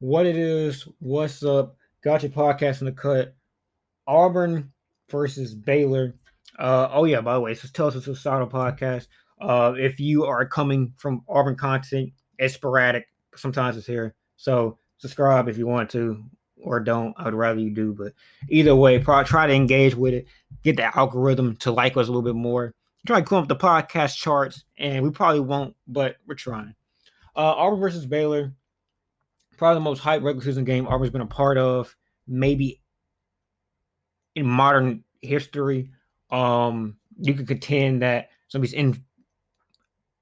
what it is, what's up. Got your podcast in the cut. Auburn versus Baylor. Uh, oh yeah, by the way, it's Tell Us a Societal podcast. Uh, if you are coming from Auburn content, it's sporadic. Sometimes it's here. So subscribe if you want to or don't. I would rather you do, but either way, probably try to engage with it. Get the algorithm to like us a little bit more. Try to climb up the podcast charts, and we probably won't, but we're trying. Uh, Auburn versus Baylor probably the most hyped regular season game Auburn's been a part of, maybe in modern history. Um, you could contend that some of these in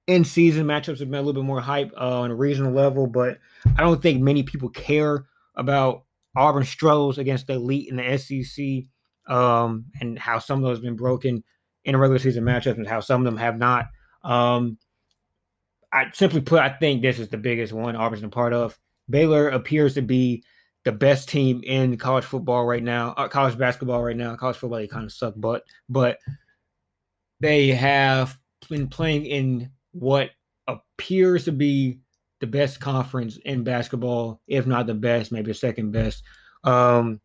in season matchups have been a little bit more hype uh, on a regional level, but I don't think many people care about Auburn struggles against the elite in the SEC um, and how some of those have been broken in a regular season matchup and how some of them have not. Um, I simply put, I think this is the biggest one Auburn's been a part of. Baylor appears to be the best team in college football right now, uh, college basketball right now. College football, they kind of suck, but but they have been playing in what appears to be the best conference in basketball, if not the best, maybe the second best. Um,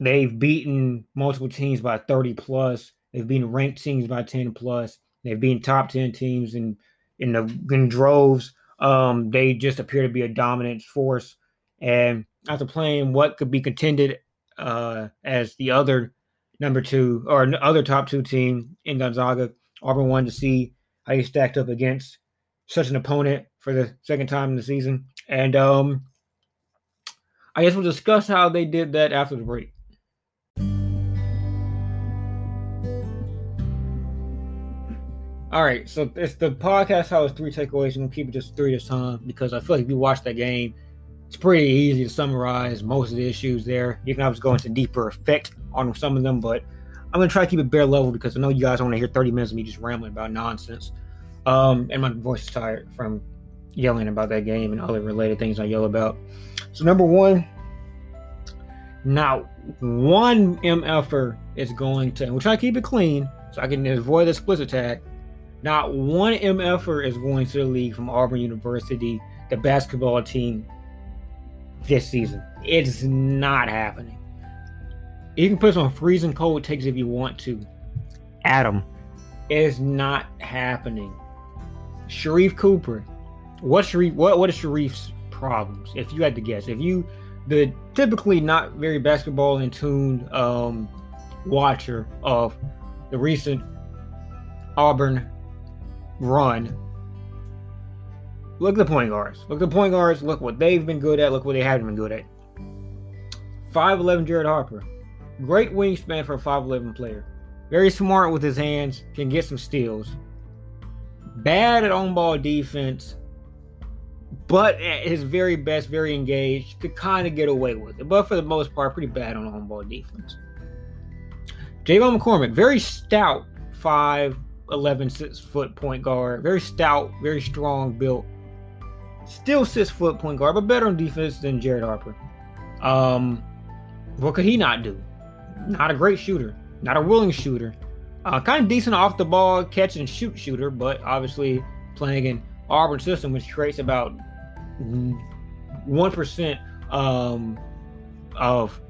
they've beaten multiple teams by 30 plus. They've been ranked teams by 10 plus. They've been top 10 teams in in the in droves. Um, they just appear to be a dominant force. And after playing what could be contended uh, as the other number two or other top two team in Gonzaga, Auburn wanted to see how he stacked up against such an opponent for the second time in the season. And um, I guess we'll discuss how they did that after the break. All right, so it's the podcast. How it's three takeaways. I'm gonna keep it just three this time because I feel like if you watch that game, it's pretty easy to summarize most of the issues there. You can always go into deeper effect on some of them, but I'm gonna try to keep it bare level because I know you guys want to hear 30 minutes of me just rambling about nonsense. Um, and my voice is tired from yelling about that game and other related things I yell about. So number one, not one MFer is going to. We'll try to keep it clean so I can avoid the explicit tag not one MFer is going to the league from Auburn University, the basketball team, this season. It's not happening. You can put some freezing cold takes if you want to. Adam, it's not happening. Sharife Cooper, what Sharife? What what is Sharife's problems? If you had to guess, if you the typically not very basketball in tuned um, watcher of the recent Auburn run. Look at the point guards. Look at the point guards. Look what they've been good at. Look what they haven't been good at. 5'11 Jared Harper. Great wingspan for a 5'11 player. Very smart with his hands. Can get some steals. Bad at on ball defense. But at his very best, very engaged. Could kind of get away with it. But for the most part, pretty bad on on ball defense. J'Von McCormick. Very stout 5 11 six foot point guard. Very stout, very strong built. Still six foot point guard, but better on defense than Jared Harper. Um, what could he not do? Not a great shooter, not a willing shooter. Uh, kind of decent off the ball catch and shoot shooter, but obviously playing in Auburn system, which creates about one percent um, of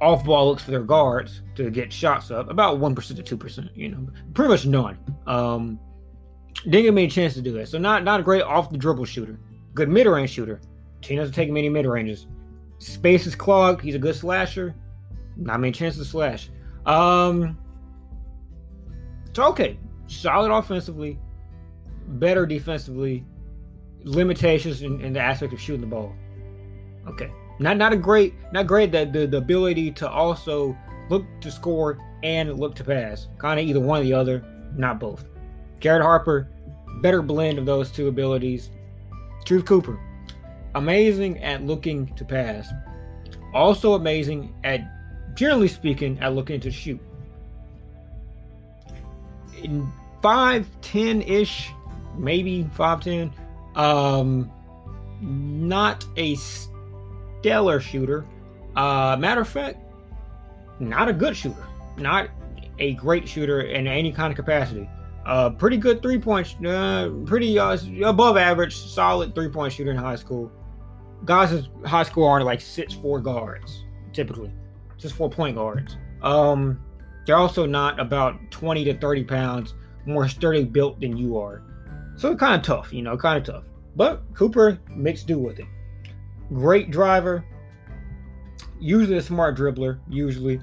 off ball looks for their guards to get shots up, about 1% to 2%, you know, pretty much none. Um, didn't give me a chance to do that. So not not a great off the dribble shooter. Good mid range shooter. Team doesn't take many mid ranges. Space is clogged. He's a good slasher. Not many chances to slash. Um, so okay, solid offensively, better defensively. Limitations in, in the aspect of shooting the ball. Okay, not not a great, not great that the, the ability to also look to score and look to pass. Kind of either one or the other, not both. Jared Harper, better blend of those two abilities. Sharife Cooper, amazing at looking to pass. Also amazing at, generally speaking, at looking to shoot. In 5'10 ish, maybe 5'10, um, not a stellar shooter. Uh, matter of fact, not a good shooter, not a great shooter in any kind of capacity. Uh, pretty good three point, uh, pretty uh, above average, solid three point shooter in high school. guys in high school are like six four guards typically, just four point guards. Um, they're also not about twenty to thirty pounds more sturdy built than you are, so kind of tough, you know, kind of tough. But Cooper makes do with it. Great driver, usually a smart dribbler. Usually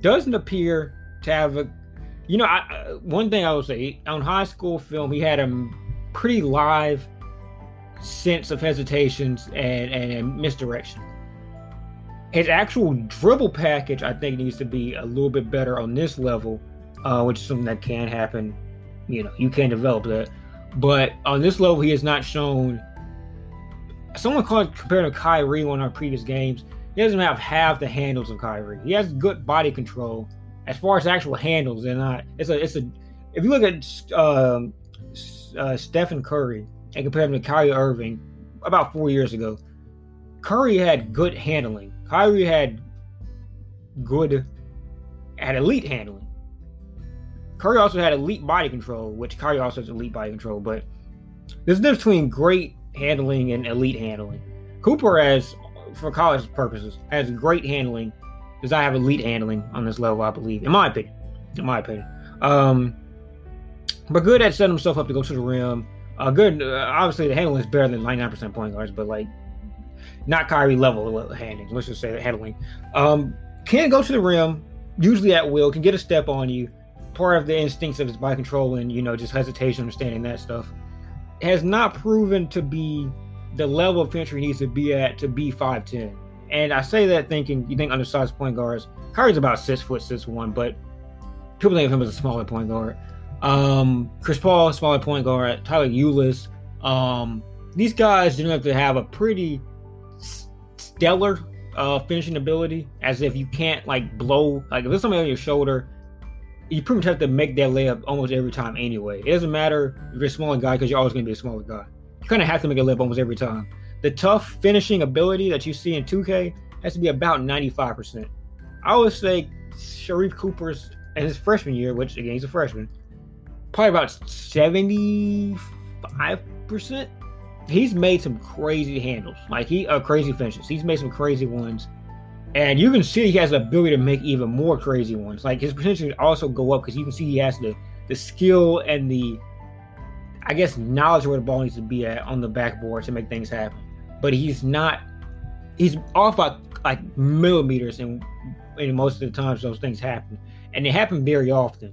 doesn't appear to have a. You know, I, one thing I would say on high school film, he had a pretty live sense of hesitations and, and, and misdirection. His actual dribble package, I think, needs to be a little bit better on this level, uh, which is something that can happen. You know, you can develop that. But on this level, he has not shown. Someone called compared to Kyrie on our previous games. He doesn't have half the handles of Kyrie. He has good body control. As far as actual handles, they're not. It's a. It's a. If you look at um, uh, Stephen Curry, and compare him to Kyrie Irving about four years ago, Curry had good handling. Kyrie had good, had elite handling. Curry also had elite body control, which Kyrie also has elite body control. But there's a difference between great handling and elite handling. Cooper has, for college purposes, has great handling. Does I have elite handling on this level? I believe, in my opinion. In my opinion. Um, but good at setting himself up to go to the rim a good, uh, obviously, the handling is better than 99% point guards, but like not Kyrie level handling. Let's just say the handling. Um, can go to the rim, usually at will, can get a step on you. Part of the instincts of his body control and you know just hesitation, understanding that stuff, has not proven to be the level of finisher he needs to be at to be five ten. And I say that thinking you think undersized point guards. Kyrie's about six foot six one, but people think of him as a smaller point guard. Um, Chris Paul, smaller point guard, Tyler Ulis. Um, these guys don't have to have a pretty stellar uh, finishing ability, as if you can't like blow like if there's somebody on your shoulder, you pretty much have to make that layup almost every time anyway. It doesn't matter if you're a smaller guy because you're always going to be a smaller guy. You kind of have to make a layup almost every time. The tough finishing ability that you see in 2K has to be about 95%. I would say Sharife Cooper's in his freshman year, which again he's a freshman, probably about 75%. He's made some crazy handles, like he uh, crazy finishes. He's made some crazy ones, and you can see he has the ability to make even more crazy ones. Like his potential also go up because you can see he has the the skill and the, I guess, knowledge where the ball needs to be at on the backboard to make things happen. But he's not. He's off by like millimeters, and, and most of the times those things happen, and they happen very often.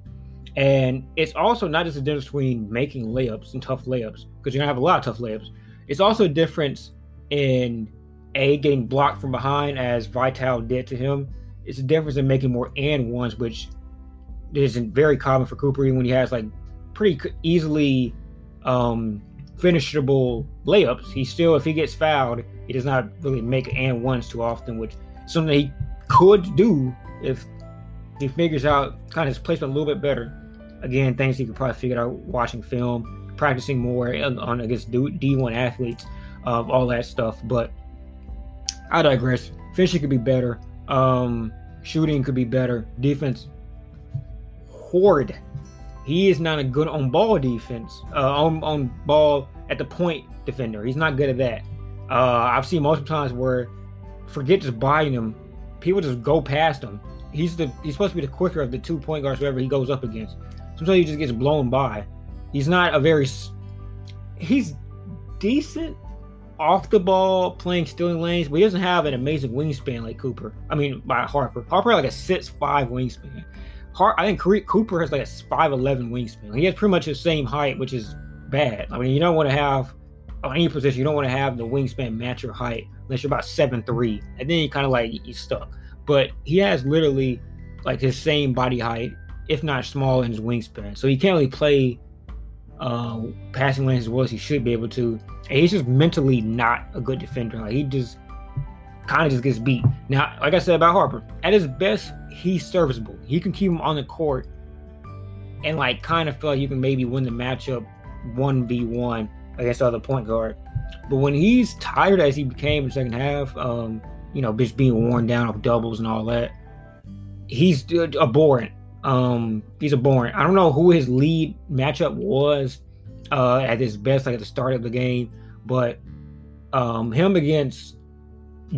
And it's also not just a difference between making layups and tough layups, because you're gonna have a lot of tough layups. It's also a difference in a getting blocked from behind, as Vital did to him. It's a difference in making more and ones, which isn't very common for Cooper when he has like pretty easily um, finishable layups. He still, if he gets fouled, he does not really make and ones too often, which something he could do if he figures out kind of his placement a little bit better again, things he could probably figure out watching film, practicing more on, on against D1 athletes, of all that stuff. But I digress. Finishing could be better. Um, shooting could be better. Defense, horrid. He is not a good on ball defense. Uh, on on ball at the point defender. He's not good at that. Uh, I've seen multiple times where forget just buying him, people just go past him. He's the he's supposed to be the quicker of the two point guards whoever he goes up against. Sometimes he just gets blown by. He's not a very. He's decent off the ball, playing stealing lanes, but he doesn't have an amazing wingspan like Cooper. I mean, by Harper. Harper like a six five wingspan. Har- I think Cooper has like a five eleven wingspan. He has pretty much the same height, which is bad. I mean, you don't want to have on any position. You don't want to have the wingspan match your height unless you're about seven three, and then you kind of like you're stuck. But he has literally like his same body height if not smaller in his wingspan. So he can't really play uh, passing lanes as well as he should be able to. And he's just mentally not a good defender. Like he just kind of just gets beat. Now, like I said about Harper, at his best, he's serviceable. He can keep him on the court and like kind of feel like you can maybe win the matchup one v one against the other point guard. But when he's tired as he became in the second half, um, you know, just being worn down of doubles and all that, he's abhorrent. Um, he's a boring. I don't know who his lead matchup was uh, at his best, like at the start of the game, but Um, him against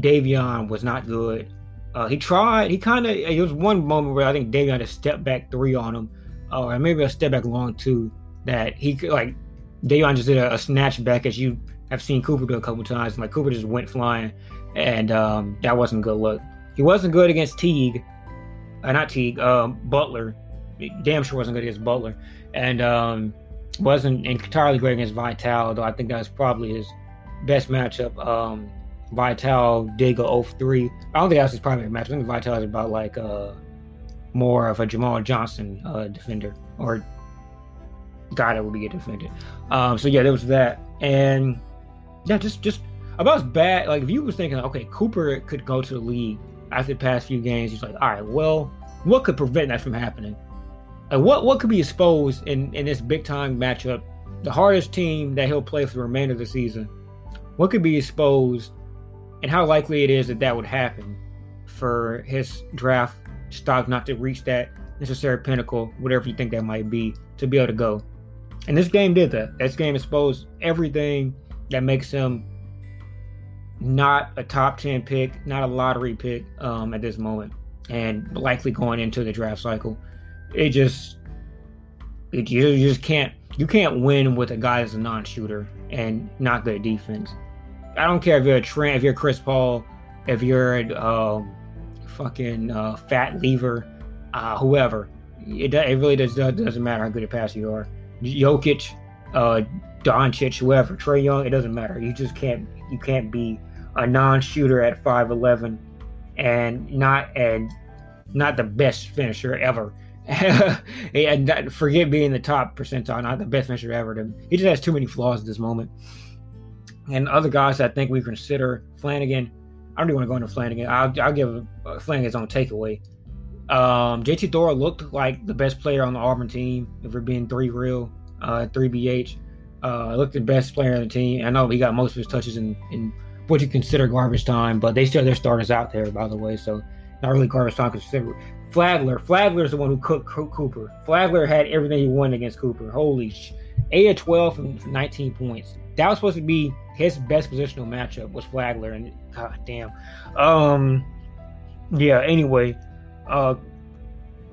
Davion was not good. Uh, he tried. He kind of. It was one moment where I think Davion just stepped back three on him, uh, or maybe a step back long two. That he could like. Davion just did a, a snatch back as you have seen Cooper do a couple times. And, like Cooper just went flying, and um, that wasn't good look. He wasn't good against Teague, uh, not Teague, um, Butler. Damn sure wasn't good against Butler, and um, wasn't entirely great against Vital. Though I think that was probably his best matchup. Um, Vital did go 3 I don't think that's his primary match. I think Vital is about like uh, more of a Jamal Johnson uh, defender or guy that would be a defender. Um, so yeah, there was that, and yeah, just just about as bad. Like if you was thinking, okay, Cooper could go to the league after the past few games, he's like, all right, well, what could prevent that from happening? Like what what could be exposed in in this big time matchup, the hardest team that he'll play for the remainder of the season? What could be exposed, and how likely it is that that would happen for his draft stock not to reach that necessary pinnacle, whatever you think that might be, to be able to go. And this game did that. This game exposed everything that makes him not a top 10 pick, not a lottery pick um, at this moment, and likely going into the draft cycle. It just, it, you, just can't, you can't win with a guy that's a non-shooter and not good defense. I don't care if you're a Trent, if you're Chris Paul, if you're a um, fucking uh, Fat Lever, uh, whoever. It, it really does, doesn't matter how good a passer you are. Jokic, uh, Doncic, whoever, Trae Young, it doesn't matter. You just can't you can't be a non-shooter at five eleven and not and not the best finisher ever. and forget being the top percentile, not the best finisher ever. He just has too many flaws at this moment. And other guys I think we consider Flanigan. I don't even want to go into Flanigan. I'll, I'll give Flanigan his own takeaway. Um, JT Thor looked like the best player on the Auburn team, if we're being three real, uh, three BH. Uh, looked the best player on the team. I know he got most of his touches in, in what you consider garbage time, but they still their starters out there, by the way. So not really garbage time considered. Flagler, Flagler is the one who cooked Cooper. Flagler had everything he wanted against Cooper. Holy sh! 8 of 12 and 19 points. That was supposed to be his best positional matchup was Flagler, and god damn. Um, yeah. Anyway, uh,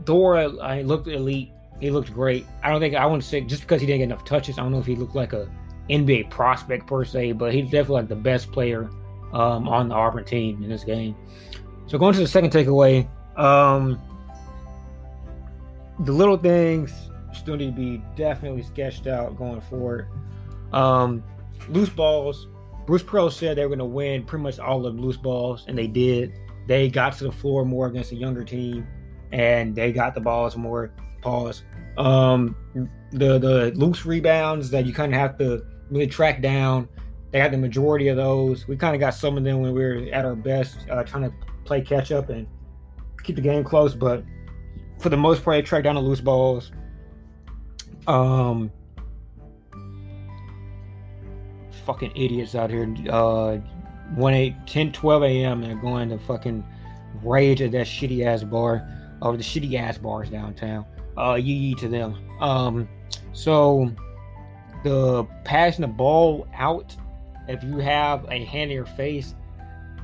Dora, I looked elite. He looked great. I don't think I to say just because he didn't get enough touches. I don't know if he looked like a NBA prospect per se, but he's definitely like the best player um, on the Auburn team in this game. So going to the second takeaway, um, the little things still need to be definitely sketched out going forward. Um, loose balls. Bruce Pearl said they were going to win pretty much all of loose balls, and they did. They got to the floor more against a younger team, and they got the balls more. Pause. Um, the the loose rebounds that you kind of have to really track down. They had the majority of those. We kind of got some of them when we were at our best, uh, trying to play catch up and keep the game close. But for the most part, they tracked down the loose balls. Um, fucking idiots out here. Uh, 1 8, 10, 12 a.m. They're going to fucking rage at that shitty ass bar, or the shitty ass bars downtown. Uh, yee to them. Um, so the passing the ball out, if you have a hand in your face,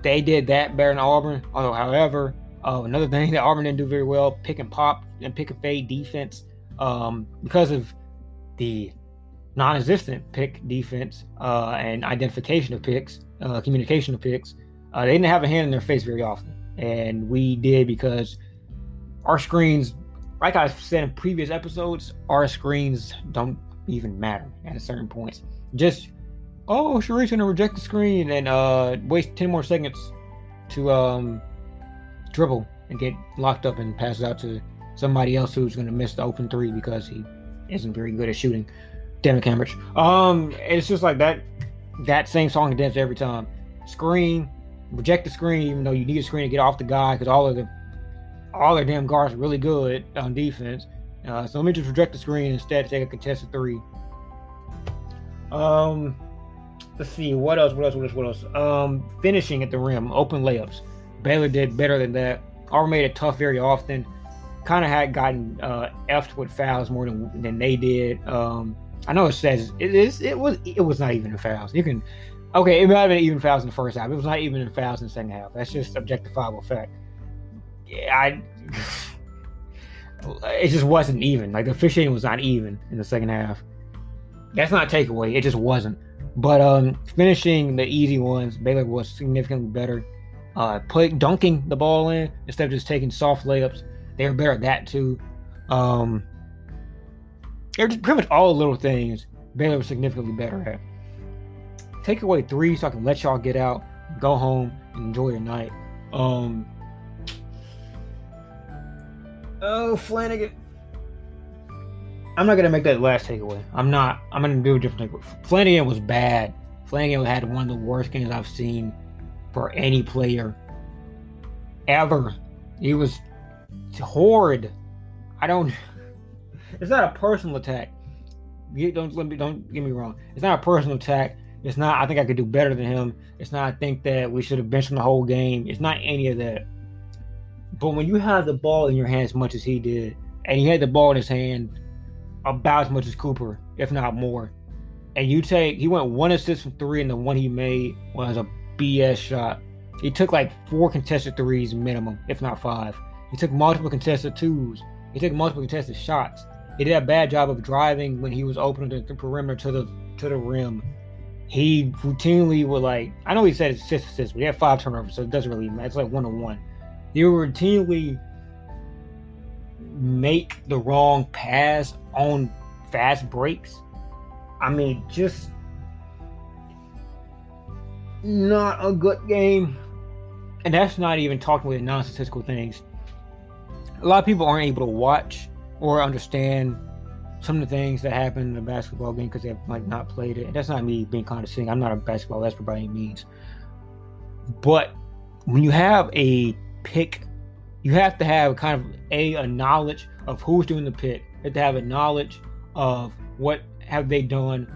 they did that better than Auburn. Although, however, uh, another thing that Auburn didn't do very well, pick and pop and pick and fade defense, um, because of the non-existent pick defense uh, and identification of picks, uh, communication of picks. Uh, they didn't have a hand in their face very often, and we did because our screens, like I said in previous episodes, our screens don't even matter at a certain point. Just oh, Sharife's gonna reject the screen and uh, waste ten more seconds to um, dribble and get locked up and pass it out to somebody else who's gonna miss the open three because he isn't very good at shooting. Damn it, Cambridge. Um, it's just like that. That same song and dance every time. Screen, reject the screen, even though you need a screen to get off the guy because all of the all their damn guards are really good on defense. Uh, so let me just reject the screen instead to take a contested three. Um, let's see what else. What else? What else? What else? Um, finishing at the rim, open layups. Baylor did better than that. Auburn made it tough very often. Kind of had gotten uh, effed with fouls more than than they did. Um, I know it says it is. It was. It was not even a foul. You can Okay, it might have been even fouls in the first half. It was not even in fouls in the second half. That's just objectifiable fact. I. it just wasn't even. Like the officiating was not even in the second half. That's not a takeaway. It just wasn't. But um, finishing the easy ones, Baylor was significantly better. Uh, play, dunking the ball in instead of just taking soft layups. They were better at that too. Um, they're just pretty much all little things Baylor was significantly better at. Take away three so I can let y'all get out, go home, and enjoy your night. Um, oh, Flanigan. I'm not gonna make that last takeaway. I'm not. I'm gonna do a different takeaway. Flanigan was bad. Flanigan had one of the worst games I've seen for any player ever. He was horrid. I don't. It's not a personal attack. You don't let me. Don't get me wrong. It's not a personal attack. It's not. I think I could do better than him. It's not. I think that we should have benched him the whole game. It's not any of that. But when you have the ball in your hand as much as he did, and he had the ball in his hand about as much as Cooper, if not more. And you take, he went one assist from three, and the one he made was a BS shot. He took like four contested threes minimum, if not five. He took multiple contested twos. He took multiple contested shots. He did a bad job of driving when he was opening the, the perimeter to the to the rim. He routinely would like I know he said it's six assists, but he had five turnovers, so it doesn't really matter. It's like one on one. Would routinely make the wrong pass on fast breaks. I mean, just not a good game. And that's not even talking with non statistical things. A lot of people aren't able to watch or understand some of the things that happen in a basketball game because they've like not played it. And that's not me being condescending. I'm not a basketball expert by any means. But when you have a pick, you have to have kind of a, a knowledge of who's doing the pick. You have to have a knowledge of what have they done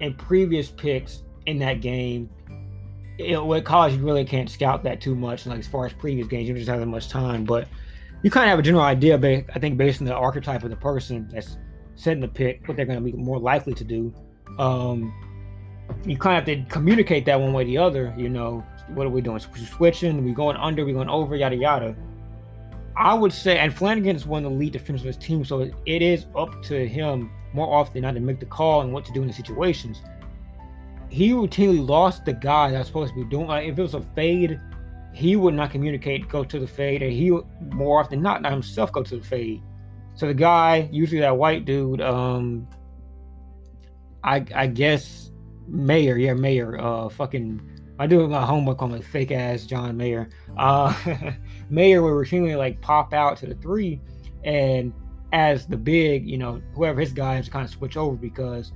in previous picks in that game. It, college, you really can't scout that too much. Like as far as previous games, you don't just have that much time. But you kind of have a general idea, I think, based on the archetype of the person that's setting the pick, what they're going to be more likely to do. Um, you kind of have to communicate that one way or the other. You know, what are we doing? Are switching. we going under? We going over? Yada yada. I would say, and Flanigan is one of the lead defenders of his team, so it is up to him more often than not to make the call and what to do in the situations. He routinely lost the guy that's supposed to be doing. Like if it was a fade, he would not communicate, go to the fade, and he would more often not, not himself go to the fade. So the guy, usually that white dude, um, I I guess Mayer, yeah, Mayer, uh, fucking, I do my homework on like fake ass John Mayer. Uh, Mayer would routinely like pop out to the three, and as the big, you know, whoever his guys kind of switch over because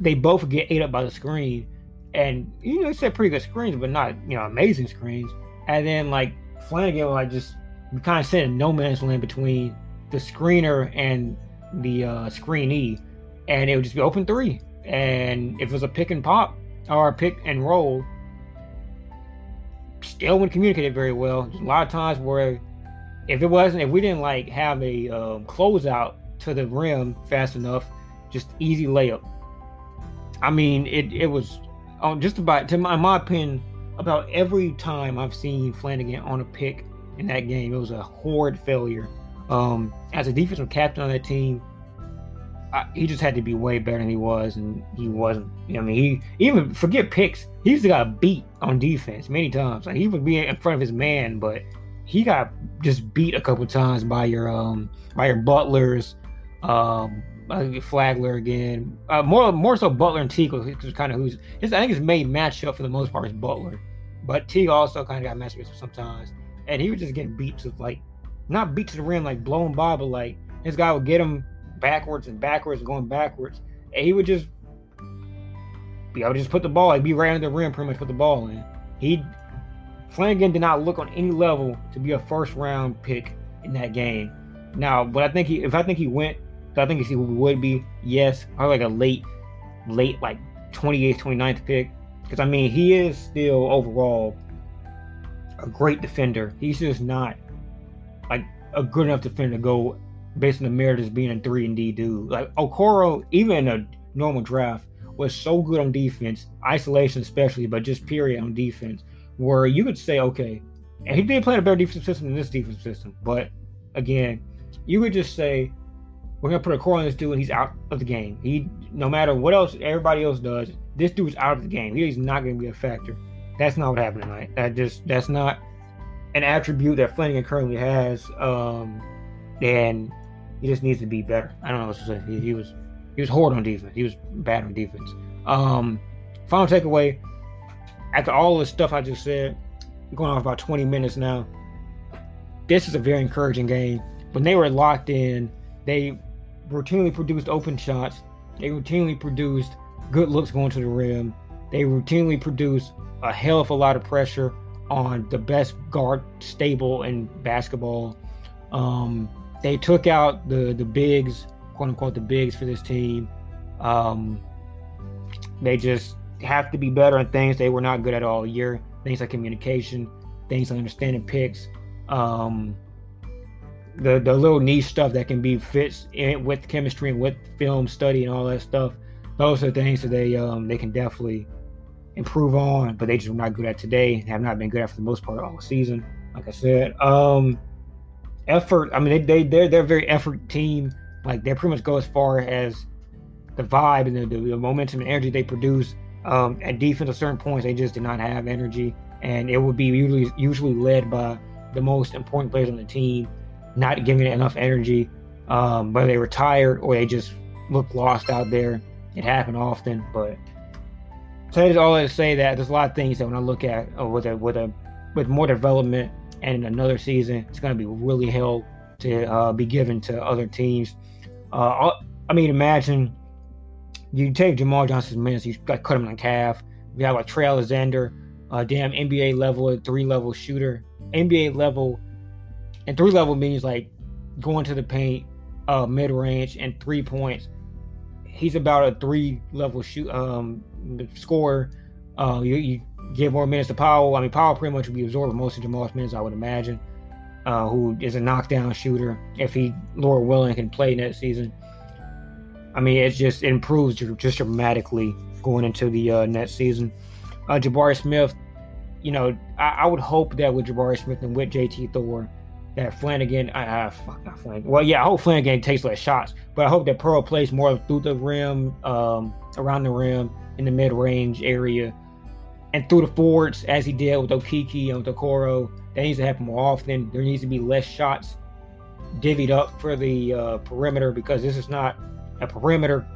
they both get ate up by the screen, and you know, they set pretty good screens, but not you know amazing screens. And then like Flanigan, would like just kind of sit in no man's land between the screener and the uh, screenee, and it would just be open three. And if it was a pick and pop or a pick and roll, still wouldn't communicate it very well. A lot of times where if it wasn't, if we didn't like have a um, closeout to the rim fast enough, just easy layup. I mean, it it was on just about to my, my opinion about every time I've seen Flanigan on a pick in that game, it was a horrid failure. Um, as a defensive captain on that team, He just had to be way better than he was, and he wasn't. I mean, he even forget picks. He just got beat on defense many times. Like he would be in front of his man, but he got just beat a couple times by your um by your Butlers, um, Flagler again. Uh, more more so Butler and Teague was kind of who's his. I think his main matchup for the most part is Butler, but Teague also kind of got matched with sometimes, and he was just getting beat to like not beat to the rim like blown by, but like his guy would get him backwards and backwards going backwards, and he would just be able to just put the ball, he'd be right under the rim, pretty much put the ball in. He Flanigan did not look on any level to be a first round pick in that game. Now, but I think he, if I think he went, I think he would be yes, probably like a late, late like 28th, 29th pick. Because I mean, he is still overall a great defender. He's just not like a good enough defender to go based on the merit as being a three and D dude. Like Okoro, even in a normal draft, was so good on defense, isolation especially, but just period on defense, where you could say, okay, and he did play a better defensive system than this defensive system, but again, you would just say, we're gonna put a core on this dude and he's out of the game. He no matter what else everybody else does, this dude's out of the game. He's not gonna be a factor. That's not what happened tonight. That just that's not an attribute that Flanigan currently has. Um and he just needs to be better. I don't know what to say. He, he was he was horrid on defense. He was bad on defense. Um final takeaway, after all the stuff I just said, going on about 20 minutes now. This is a very encouraging game. When they were locked in, they routinely produced open shots. They routinely produced good looks going to the rim. They routinely produced a hell of a lot of pressure on the best guard stable in basketball. Um, they took out the the bigs, quote unquote, the bigs for this team. Um, they just have to be better in things they were not good at all year. Things like communication, things like understanding picks, um, the the little niche stuff that can be fits in with chemistry and with film study and all that stuff. Those are things that they um, they can definitely improve on, but they just were not good at today. Have not been good at for the most part all season. Like I said, um, effort. I mean, they they they're they're a very effort team. Like they pretty much go as far as the vibe and the, the, momentum and energy they produce. Um, at defense, at certain points, they just did not have energy, and it would be usually usually led by the most important players on the team not giving it enough energy, um, whether they were tired or they just looked lost out there. It happened often, but so that's all I say that there's a lot of things that when I look at uh, with a with a with more development and in another season, it's going to be really hell to uh, be given to other teams. Uh, I mean, imagine you take Jamal Johnson's minutes, you got cut him in half. You have like Trey Alexander, a damn NBA level, three level shooter, NBA level and three level means like going to the paint, uh, mid range, and three points. He's about a three level shoot um scorer. Uh, you, you give more minutes to Powell. I mean, Powell pretty much would be absorbing most of Jamal's minutes, I would imagine. Uh, who is a knockdown shooter if he Lord willing can play next season. I mean, it's just it improves just dramatically going into the uh, next season. Uh, Jabari Smith, you know, I, I, would hope that with Jabari Smith and with JT Thor, that Flanigan, I, I fuck not Flanigan. Well, yeah, I hope Flanigan takes less shots, but I hope that Pearl plays more through the rim, um, around the rim, in the mid range area, and through the forwards as he did with Okeke and with Okoro. That needs to happen more often. There needs to be less shots divvied up for the uh, perimeter because this is not a perimeter,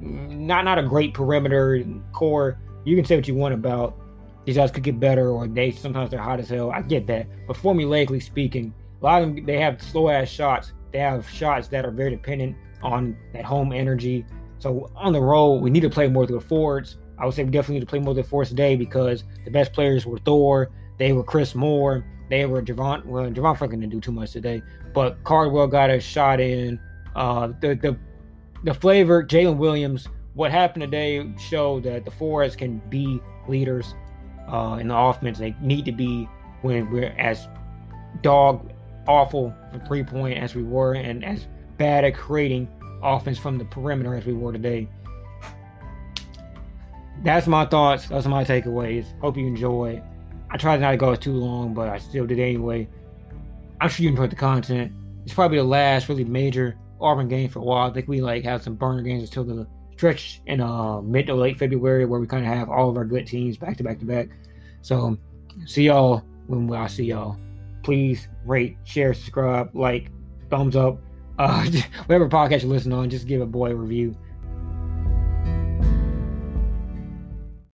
not not a great perimeter core. You can say what you want about these guys could get better, or they sometimes they're hot as hell. I get that, but formulaically speaking, a lot of them they have slow ass shots. They have shots that are very dependent on that home energy. So on the road, we need to play more through the forwards. I would say we definitely need to play more than forwards today because the best players were Thor, they were Chris Moore, they were Javon. Well, Javon Franklin didn't do too much today, but Cardwell got a shot in. Uh, the the the flavor, Jaylin Williams. What happened today showed that the forwards can be leaders uh, in the offense. They need to be when we're as dog awful from three point as we were, and as bad at creating offense from the perimeter as we were today. That's my thoughts. That's my takeaways. Hope you enjoy. I tried not to go too long, but I still did anyway. I'm sure you enjoyed the content. It's probably the last really major Auburn game for a while. I think we like have some burner games until the stretch in uh, mid to late February where we kind of have all of our good teams back to back to back. So see y'all when I see y'all. Please rate, share, subscribe, like, thumbs up. Uh, whatever podcast you listen on, just give a boy a review.